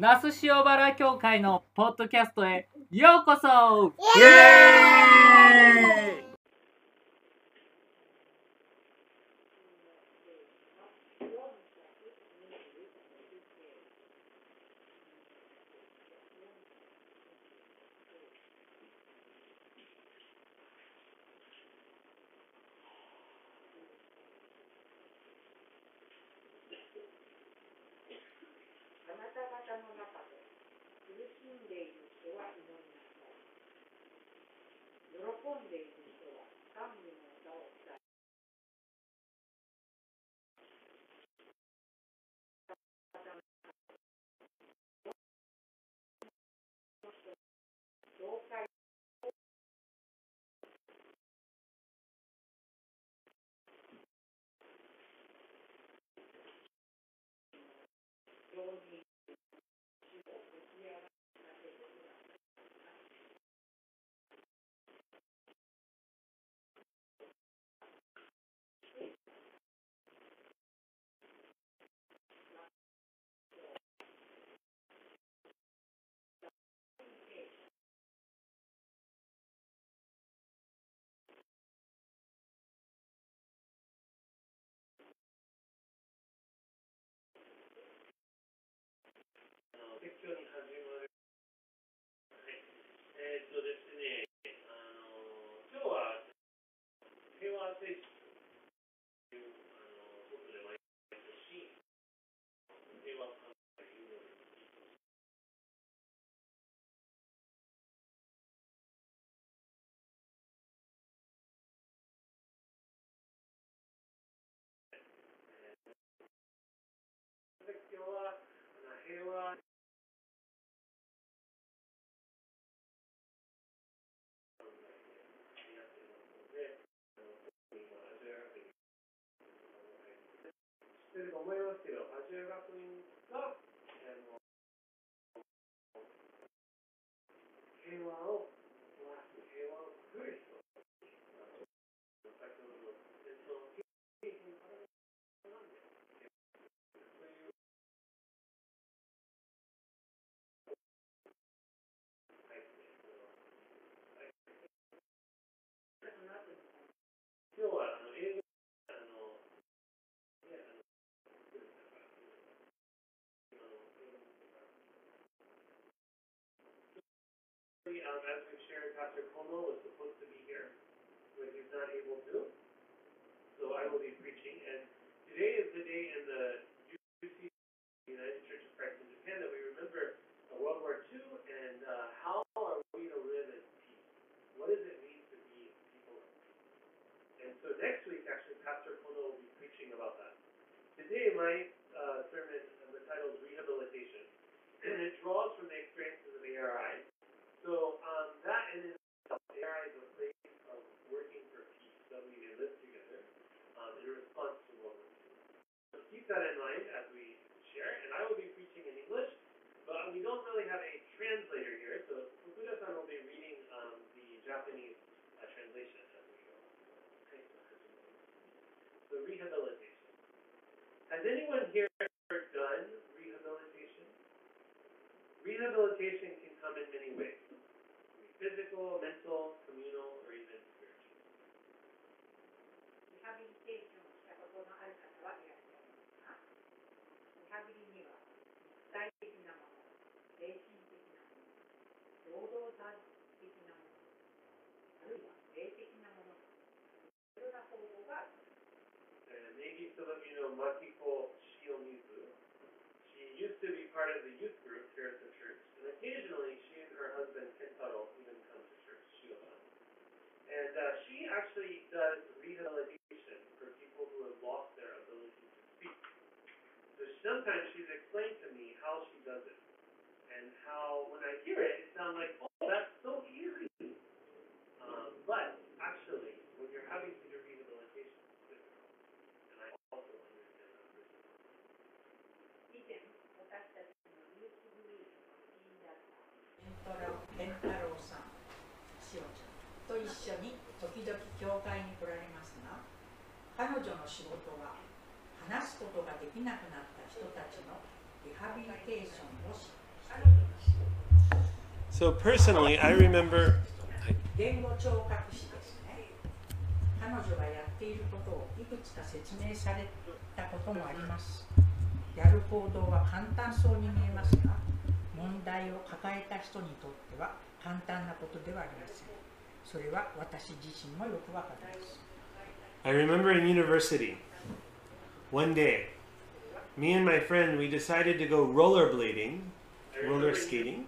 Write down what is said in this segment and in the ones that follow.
那須塩原協会のポッドキャストへようこそ。イエーイ！せいということで毎回し、平和を。今日は平和 Pastor Sharon, Pastor Como was supposed to be here, but he's not able to. So I will be preaching. And today is the day in the UC, United Church of Christ in Japan, that we remember World War II and uh, how are we to live in peace? What does it mean to be people of peace? And so next week, actually, Pastor Kono will be preaching about that. Today, my uh, sermon of you know Makiko Shiomizu. She used to be part of the youth group here at the church, and occasionally she and her husband Kentaro even come to church, Shiosan. And uh, she actually does rehabilitation for people who have lost their ability to speak. So sometimes she's explained to me how she does it, and how when I hear it, it sounds like, oh, 緒に時々教会に来られますが彼女の仕事は話すことができなくなった人たちのリハビリテーションをし So personally, I remember 言語聴覚士ですね。彼女がやっていることをいくつか説明されたこともあります。やる行動は簡単そうに見えますが問題を抱えた人にとっては簡単なことではありません。それは私自身もよくわかります I remember in university, one day, me and my friend we decided to go rollerblading, roller skating,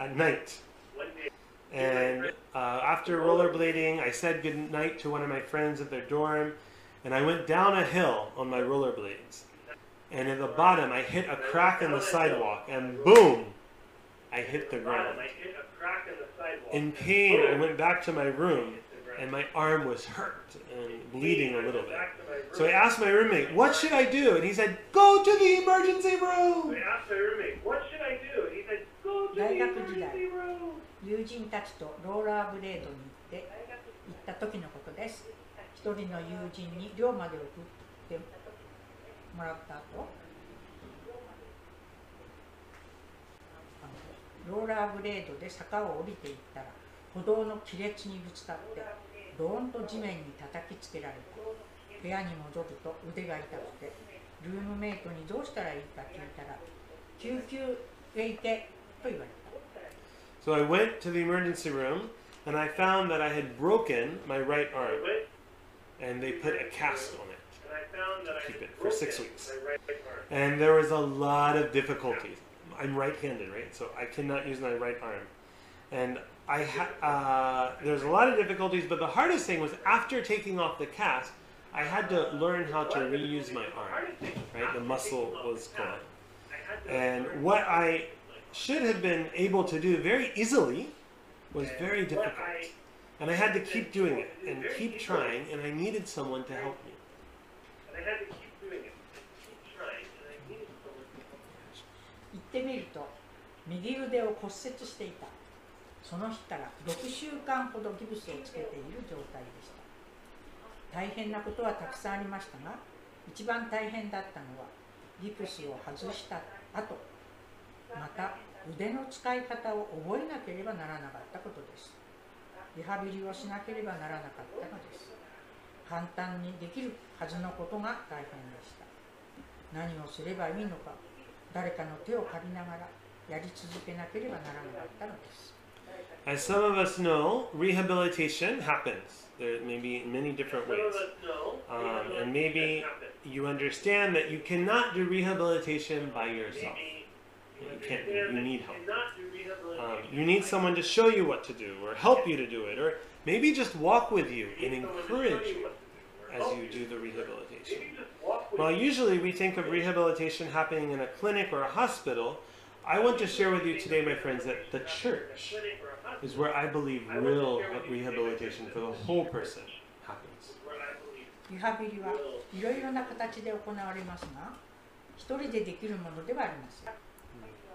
at night. One day, And uh, after rollerblading, I said good night to one of my friends at their dorm, and I went down a hill on my rollerblades. And at the bottom, I hit a crack in the sidewalk, and boom, I hit the ground. bottom, I hit a crack in the sidewalk. In pain, I went back to my room, and my arm was hurt and bleeding a little bit. Back to my room. So I asked my roommate, What should I do? And he said, Go to the emergency So room. I asked my roommate, what should I do? And he said, go to the 大学時代 emergency room. 友人たちとローラーブレードに行って行った時のことです一人の友人に寮まで送ってもらった後 ローラーブレードで坂を降りていったら歩道の亀裂にぶつかってドーンと地面に叩きつけられた部屋に戻ると腕が痛くてルームメイトにどうしたらいいか聞いたら救急へ行けと言われた So I went to the emergency room, and I found that I had broken my right arm, and they put a cast on it. and I found that I Keep it for six weeks. And there was a lot of difficulties. I'm right-handed, right? So I cannot use my right arm. And I ha- uh, there's a lot of difficulties, but the hardest thing was after taking off the cast, I had to learn how to reuse my arm. Right, the muscle was gone. And what I should have been able to do very easily was very difficult. And I had to keep doing it and keep trying, and I needed someone to help me. ってみると右腕を骨折していた。その日から6週間ほどギブスをつけている状態でした。大変なことはたくさんありましたが一番大変だったのはギプスを外した後また腕の使い方を覚えなければならなかったことです。リハビリをしなければならなかったのです。簡単にできるはずのことが大変でした。何をすればいいのか誰かの手を借りながらやり続けなければならなかったのです。 As some of us know, rehabilitation happens. There may be many different Some ways. of us know, Um, and rehabilitation maybe happens. you understand that you cannot do rehabilitation by yourself. Maybe You you can't- understand you that need help. cannot do Um, rehabilitation you need by someone to show you what to do, or help you to do it, or maybe just walk with you You and need someone to encourage show you you what to do, or as help you do the rehabilitation. Maybe just walk with Well, you. usually we think of rehabilitation happening in a clinic or a hospital. I want to share with you today, my friends, that the church Clinic or a hospital is where I believe real rehabilitation for the whole person happens. where I believe リハビリはいろいろな形で行われますが、一人でできるものではありません。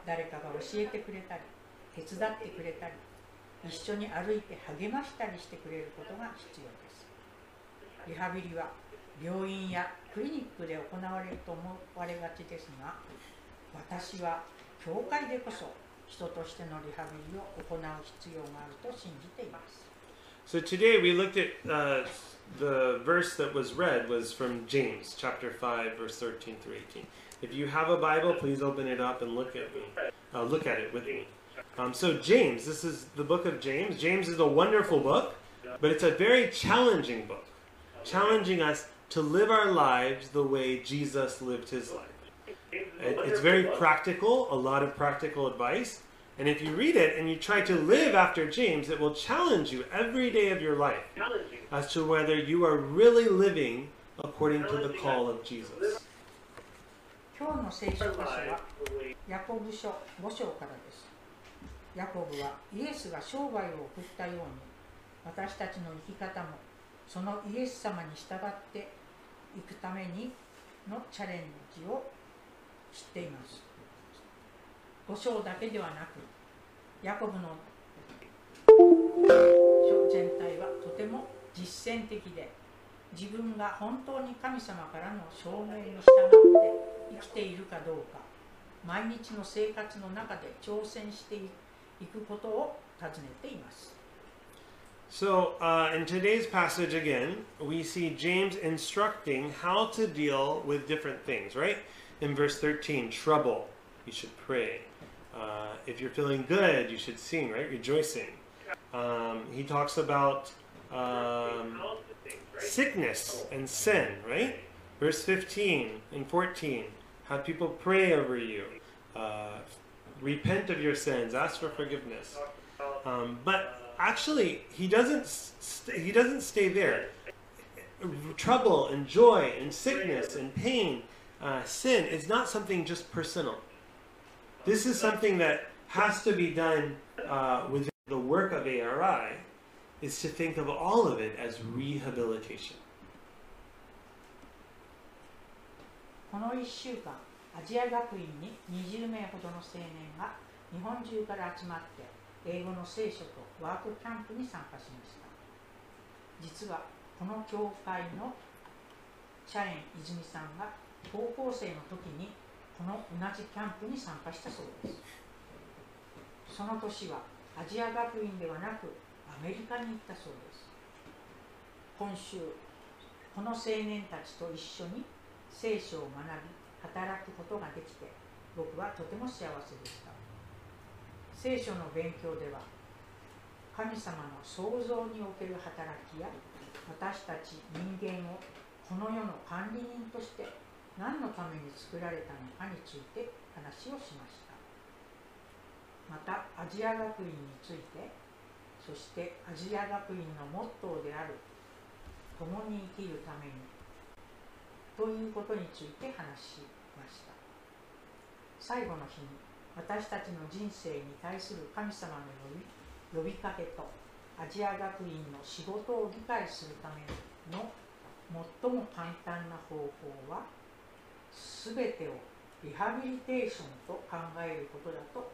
誰かが教えてくれたり、手伝ってくれたり、一緒に歩いて励ましたりしてくれることが必要です。リハビリは 病院やクリニックで行われると思われがちですが、私は教会でこそ人としてのリハビリを行う必要があると信じています。 So today we looked at uh, the verse that was read was from James chapter 5 verse 13 through 18. If you have a Bible, please open it up and look at me. Uh, look at it with me. Um, so James, this is the book of James. James is a wonderful book, but it's a very challenging book, challenging us to live our lives the way Jesus lived his life. It- it's very practical, a lot of practical advice. And if you read it and you try to live after James, it will challenge you every day of your life challenging. as to whether you are really living according to the call of Jesus. 今日の聖書 Our 箇所は lives the way ヤコブ書5章からです。ヤコブはイエスが生涯を送ったように私たちの生き方もそのイエス様に従って いくためにのチャレンジを知っています。5章だけではなくヤコブの書全体はとても実践的で自分が本当に神様からの証明に従って生きているかどうか毎日の生活の中で挑戦していくことを尋ねています。So, uh, in today's passage again, we see James instructing how to deal with different things, right? In verse 13, trouble, you should pray. Uh, if you're feeling good, you should sing, right? Rejoicing. Um, he talks about um, sickness and sin, right? Verse 15 and 14, have people pray over you. Uh, repent of your sins, ask for forgiveness. Um, but actually, he doesn't. St- he doesn't stay there. Trouble and joy and sickness and pain, uh, sin is not something just personal. This is something that has to be done uh, within the work of ARI. Is to think of all of it as rehabilitation. この1週間、アジア学院に20名ほどの青年が日本中から集まって 英語の聖書とワークキャンプに参加しました。実はこの教会のチャレン泉さんが高校生の時にこの同じキャンプに参加したそうです。その年はアジア学院ではなくアメリカに行ったそうです。今週、この青年たちと一緒に聖書を学び働くことができて僕はとても幸せでした聖書の勉強では神様の創造における働きや私たち人間をこの世の管理人として何のために作られたのかについて話をしました。またアジア学院についてそしてアジア学院のモットーである共に生きるためにということについて話しました。最後の日に私たちの人生に対する神様の呼び呼びかけとアジア学院の仕事を理解するための最も簡単な方法は全てをリハビリテーションと考えることだと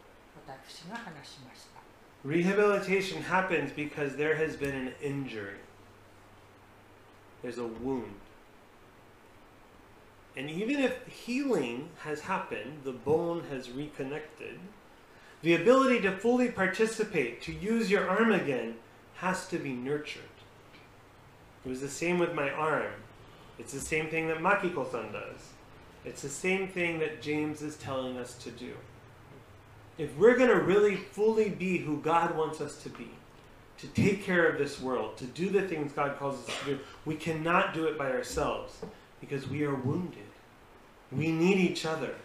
私が話しました Rehabilitation happens because there has been an injury. There's a wound. And even if healing has happened, the bone has reconnected, the ability to fully participate, to use your arm again, has to be nurtured. It was the same with my arm. It's the same thing that Makiko san does. It's the same thing that James is telling us to do. If we're going to really fully be who God wants us to be, to take care of this world, to do the things God calls us to do, we cannot do it by ourselves because we are wounded. We need each other.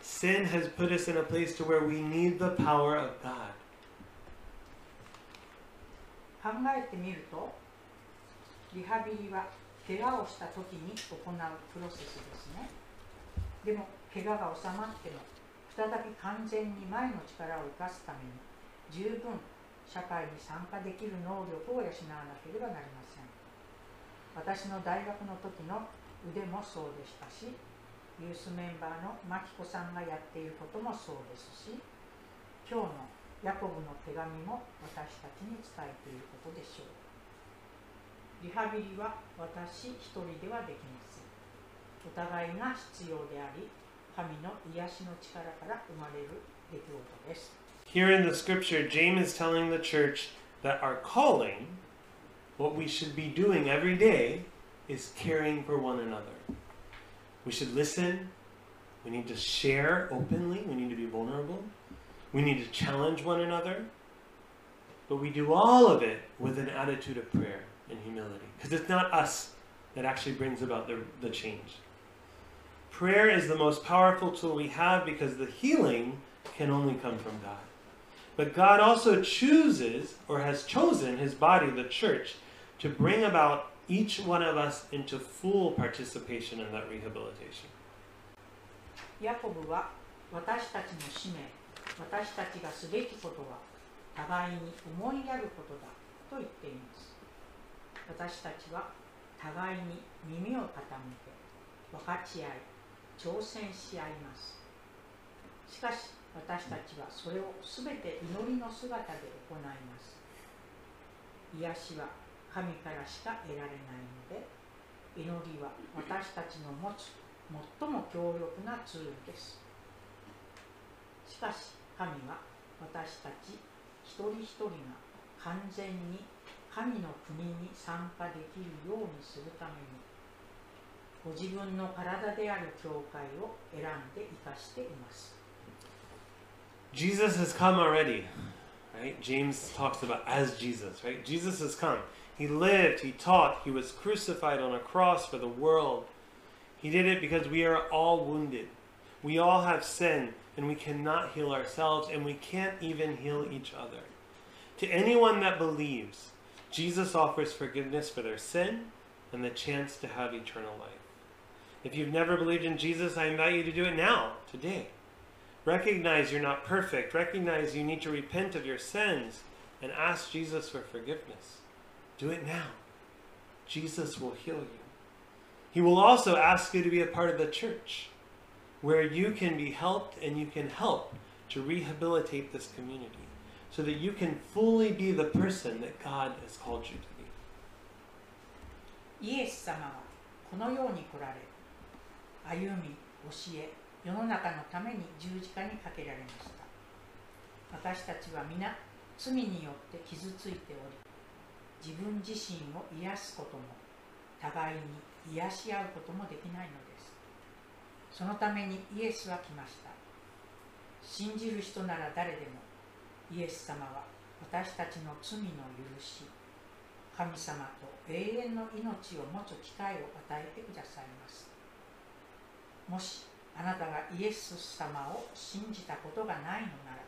Sin has put us in a place to where we need the power of God. 考えてみるとリハビリは怪我をした時に行うプロセスですねでも怪我が治まっても再び完全に前の力を生かすために十分社会に参加できる能力を養わなければなりません私の大学の時の腕もそうでしたしユースメンバーのマキコさんがやっていることもそうですし今日のヤコブの手紙も私たちに伝えていることでしょう。リハビリは私一人ではできません。お互いが必要であり神の癒しの力から生まれる出来事です。Here in the scripture, James is telling the church that our calling, what we should be doing every day, is caring for one another. We should listen. We need to share openly. We need to be vulnerable. We need to challenge one another. But we do all of it with an attitude of prayer and humility. Because it's not us that actually brings about the, the change. Prayer is the most powerful tool we have because the healing can only come from God. But God also chooses, or has chosen, his body, the church, to bring about each one of us into full participation in that rehabilitation. ヤコブは私たちの使命私たちがすべきことは互いに思いやることだと言っています。私たちは互いに耳を傾け分かち合い挑戦し合います。しかし私たちはそれをすべて祈りの姿で行います。癒しは神からしか得られないので祈りは私たちの持つ最も強力なツールですしかし神は私たち一人一人が完全に神の国に参加できるようにするためにご自分の体である教会を選んで生かしています。Jesus has come already, right? James talks about as Jesus, right? Jesus has come. He lived, he taught, he was crucified on a cross for the world. He did it because we are all wounded. We all have sin, and we cannot heal ourselves, and we can't even heal each other. To anyone that believes, Jesus offers forgiveness for their sin and the chance to have eternal life. If you've never believed in Jesus, I invite you to do it now, today. Recognize you're not perfect. Recognize you need to repent of your sins and ask Jesus for forgiveness. Do it now. Jesus will heal you. He will also ask you to be a part of the church where you can be helped and you can help to rehabilitate this community so that you can fully be the person that God has called you to be. イエス様はこのように来られ歩み教え世の中のために十字架にかけられました私たちは皆罪によって傷ついており 自分自身を癒すことも互いに癒し合うこともできないのです。そのためにイエスは来ました。信じる人なら誰でもイエス様は私たちの罪の許し神様と永遠の命を持つ機会を与えてくださいます。もしあなたがイエス様を信じたことがないのなら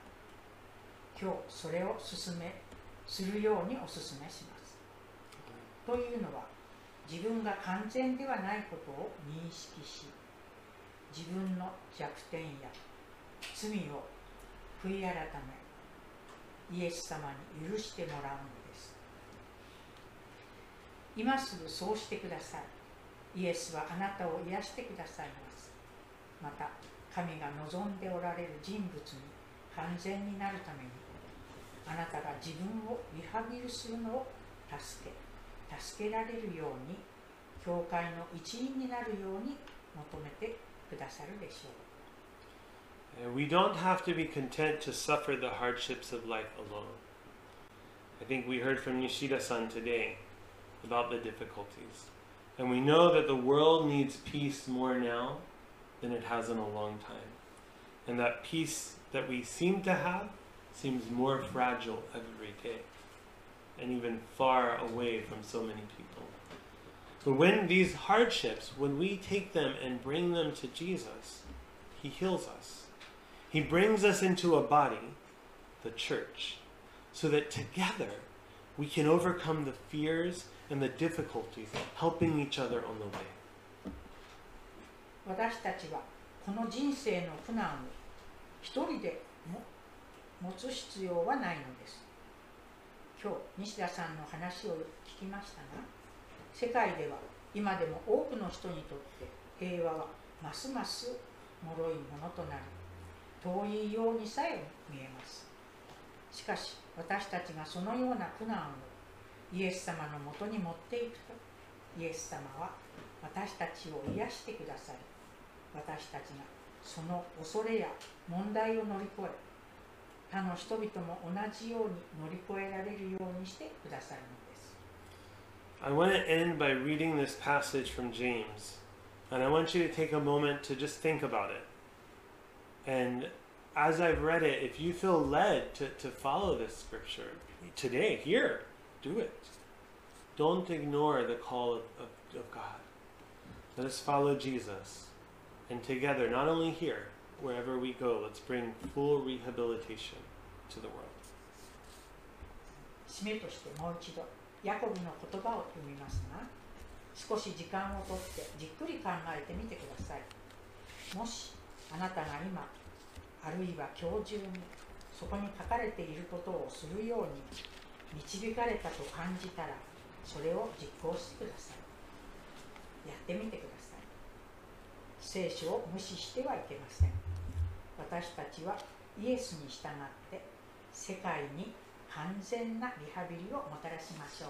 今日それを進めするようにお勧めします。というのは自分が完全ではないことを認識し自分の弱点や罪を悔い改めイエス様に許してもらうのです。今すぐそうしてください。イエスはあなたを癒してくださいます。また神が望んでおられる人物に完全になるためにあなたが自分をリハビリするのを助け助けられるように教会の一員になるように求めてくださるでしょう And we don't have to be content to suffer the hardships of life alone. I think we heard from Nishida san today about the difficulties. And we know that the world needs peace more now than it has in a long time. And that peace that we seem to have seems more fragile every day and even far away from so many people. But when these hardships, when we take them and bring them to Jesus, He heals us. He brings us into a body, the church, so that together we can overcome the fears and the difficulties, helping each other on the way. 私たちはこの人生の苦難を一人でも持つ必要はないのです 今日西田さんの話を聞きましたが世界では今でも多くの人にとって平和はますます脆いものとなり遠いようにさえ見えます。しかし私たちがそのような苦難をイエス様のもとに持っていくとイエス様は私たちを癒してくださり私たちがその恐れや問題を乗り越え他の人々も同じように乗り越えられるようにしてくださるのです I want to end by reading this passage from James. And I want you to take a moment to just think about it. And as I've read it, if you feel led to, to follow this scripture today, here, do it. Don't ignore the call of, of, of God. Let us follow Jesus. And together, not only here, wherever we go, let's bring full rehabilitation To the world. 締めとしてもう一度ヤコブの言葉を読みますが少し時間をとってじっくり考えてみてください。もしあなたが今あるいは今日中にそこに書かれていることをするように導かれたと感じたらそれを実行してください。やってみてください。聖書を無視してはいけません。私たちはイエスに従って世界に完全なリハビリをもたらしましょう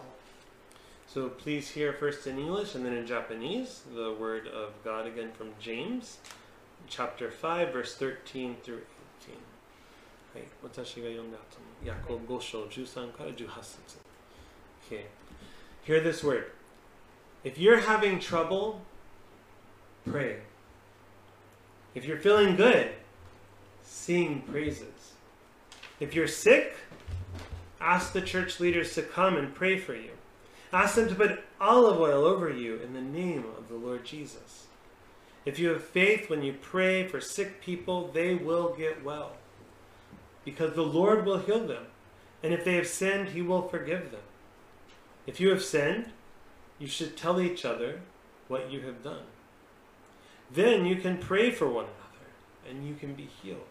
So please hear first in English and then in Japanese the word of God again from James, chapter 5, verse 13 through 18. はい、私が読んだ後に、ヤコブ5章13から18節。Okay. Hear this word. If you're having trouble, pray. If you're feeling good, sing praises. If you're sick, ask the church leaders to come and pray for you. Ask them to put olive oil over you in the name of the Lord Jesus. If you have faith when you pray for sick people, they will get well. Because the Lord will heal them. And if they have sinned, he will forgive them. If you have sinned, you should tell each other what you have done. Then you can pray for one another and you can be healed.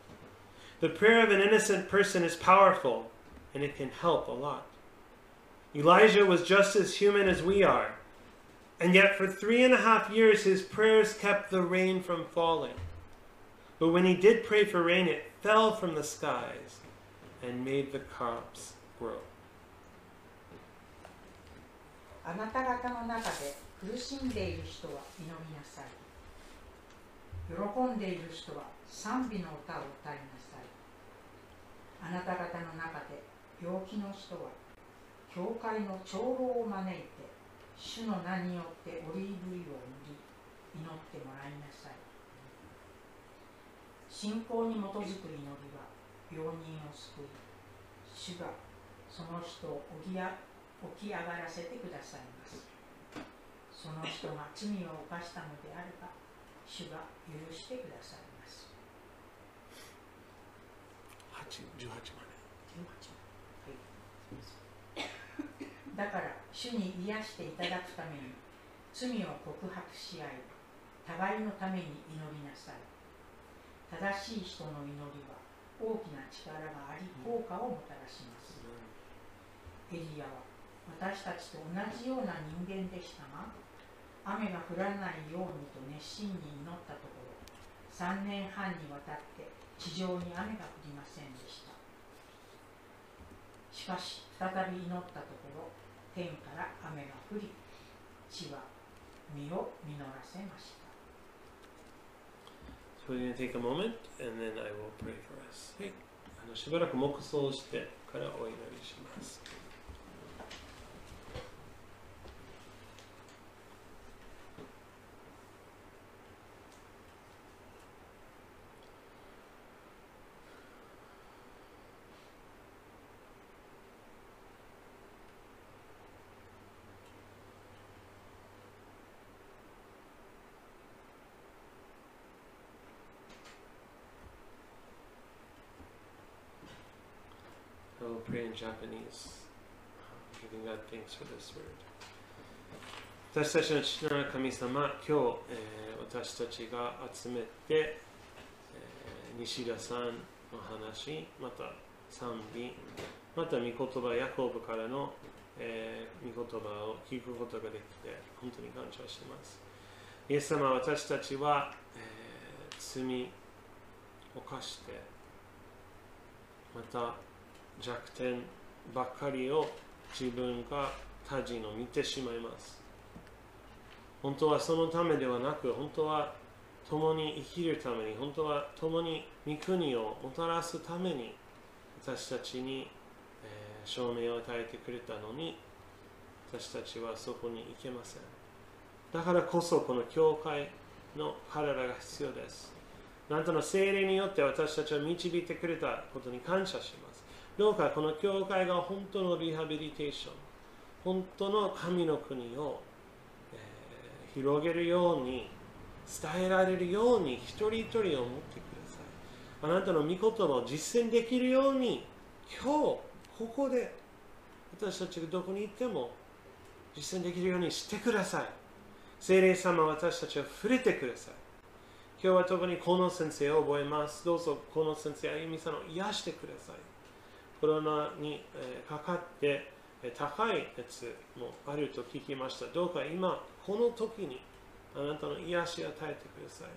The prayer of an innocent person is powerful and it can help a lot. Elijah was just as human as we are, and yet for three and a half years his prayers kept the rain from falling. But when he did pray for rain, it fell from the skies and made the crops grow. あなた方の中で苦しんでいる人は祈りなさい。 喜んでいる人は賛美の歌を歌いなさい。あなた方の中で病気の人は教会の長老を招いて主の名によってオリーブ油を塗り祈ってもらいなさい。信仰に基づく祈りは病人を救い、主がその人を起きや起き上がらせてくださいます。その人が罪を犯したのであれば、主が許してくださいます。18まで。だから、主に癒していただくために、罪を告白し合い、互いのために祈りなさい。正しい人の祈りは大きな力があり、効果をもたらします。エリアは私たちと同じような人間でしたが、雨が降らないようにと熱心に祈ったところ、3年半にわたって地上に雨が降りませんでした。しかし、再び祈ったところ、天から雨が降り、地は実を実らせました。So we're going to take a moment and then I will pray for us. はい。あのしばらく黙想してからお祈りします。I will pray in Japanese, I'm giving God thanks for this word. 私たちの父なる神様、今日、えー私たちが集めて、えー西田さんの話、また賛美、また御言葉、ヤコブからの、えー御言葉を聞くことができて、本当に感謝しています。イエス様、私たちは、えー罪を犯して、また弱点ばっかりを自分が他人を見てしまいます。本当はそのためではなく、本当は共に生きるために、本当は共に御国をもたらすために、私たちに、えー証明を与えてくれたのに、私たちはそこに行けません。だからこそこの教会の体が必要です。なんとの精霊によって私たちを導いてくれたことに感謝します。どうかこの教会が本当のリハビリテーション、本当の神の国を、えー広げるように、伝えられるように一人一人を持ってください。あなたの御言葉を実践できるように、今日、ここで私たちがどこに行っても実践できるようにしてください。聖霊様、私たちを触れてください。今日は特にこの先生を覚えます。どうぞこの先生、あゆみさんを癒してください。コロナに、かかって、高い熱もあると聞きました。どうか今、この時にあなたの癒しを与えてください。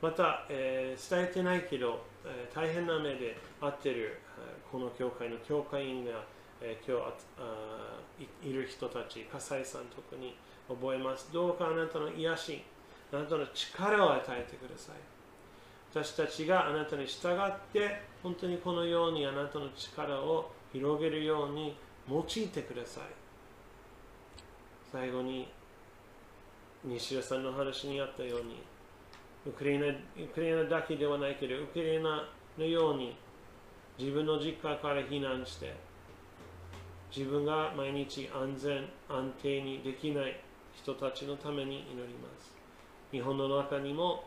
また、えー伝えてないけど、えー大変な目で会ってる、この教会の教会員が、えー今日あいいる人たち、笠井さん特に覚えます。どうかあなたの癒し、あなたの力を与えてください。私たちがあなたに従って本当にこのようにあなたの力を広げるように用いてください。最後に西田さんの話にあったようにウクライナウクライナだけではないけどウクライナのように自分の実家から避難して自分が毎日安全安定にできない人たちのために祈ります。日本の中にも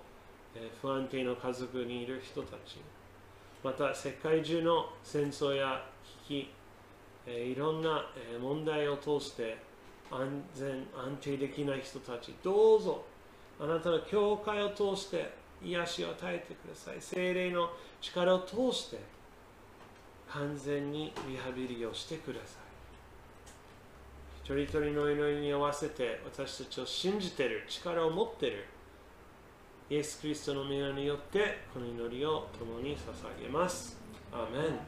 不安定な家族にいる人たち。また世界中の戦争や危機、いろんな問題を通して安全安定できない人たちどうぞあなたの教会を通して癒しを与えてください。精霊の力を通して完全にリハビリをしてください。一人一人の祈りに合わせて私たちを信じている力を持っている。イエス・キリストの皆によってこの祈りを共に捧げます。アーメン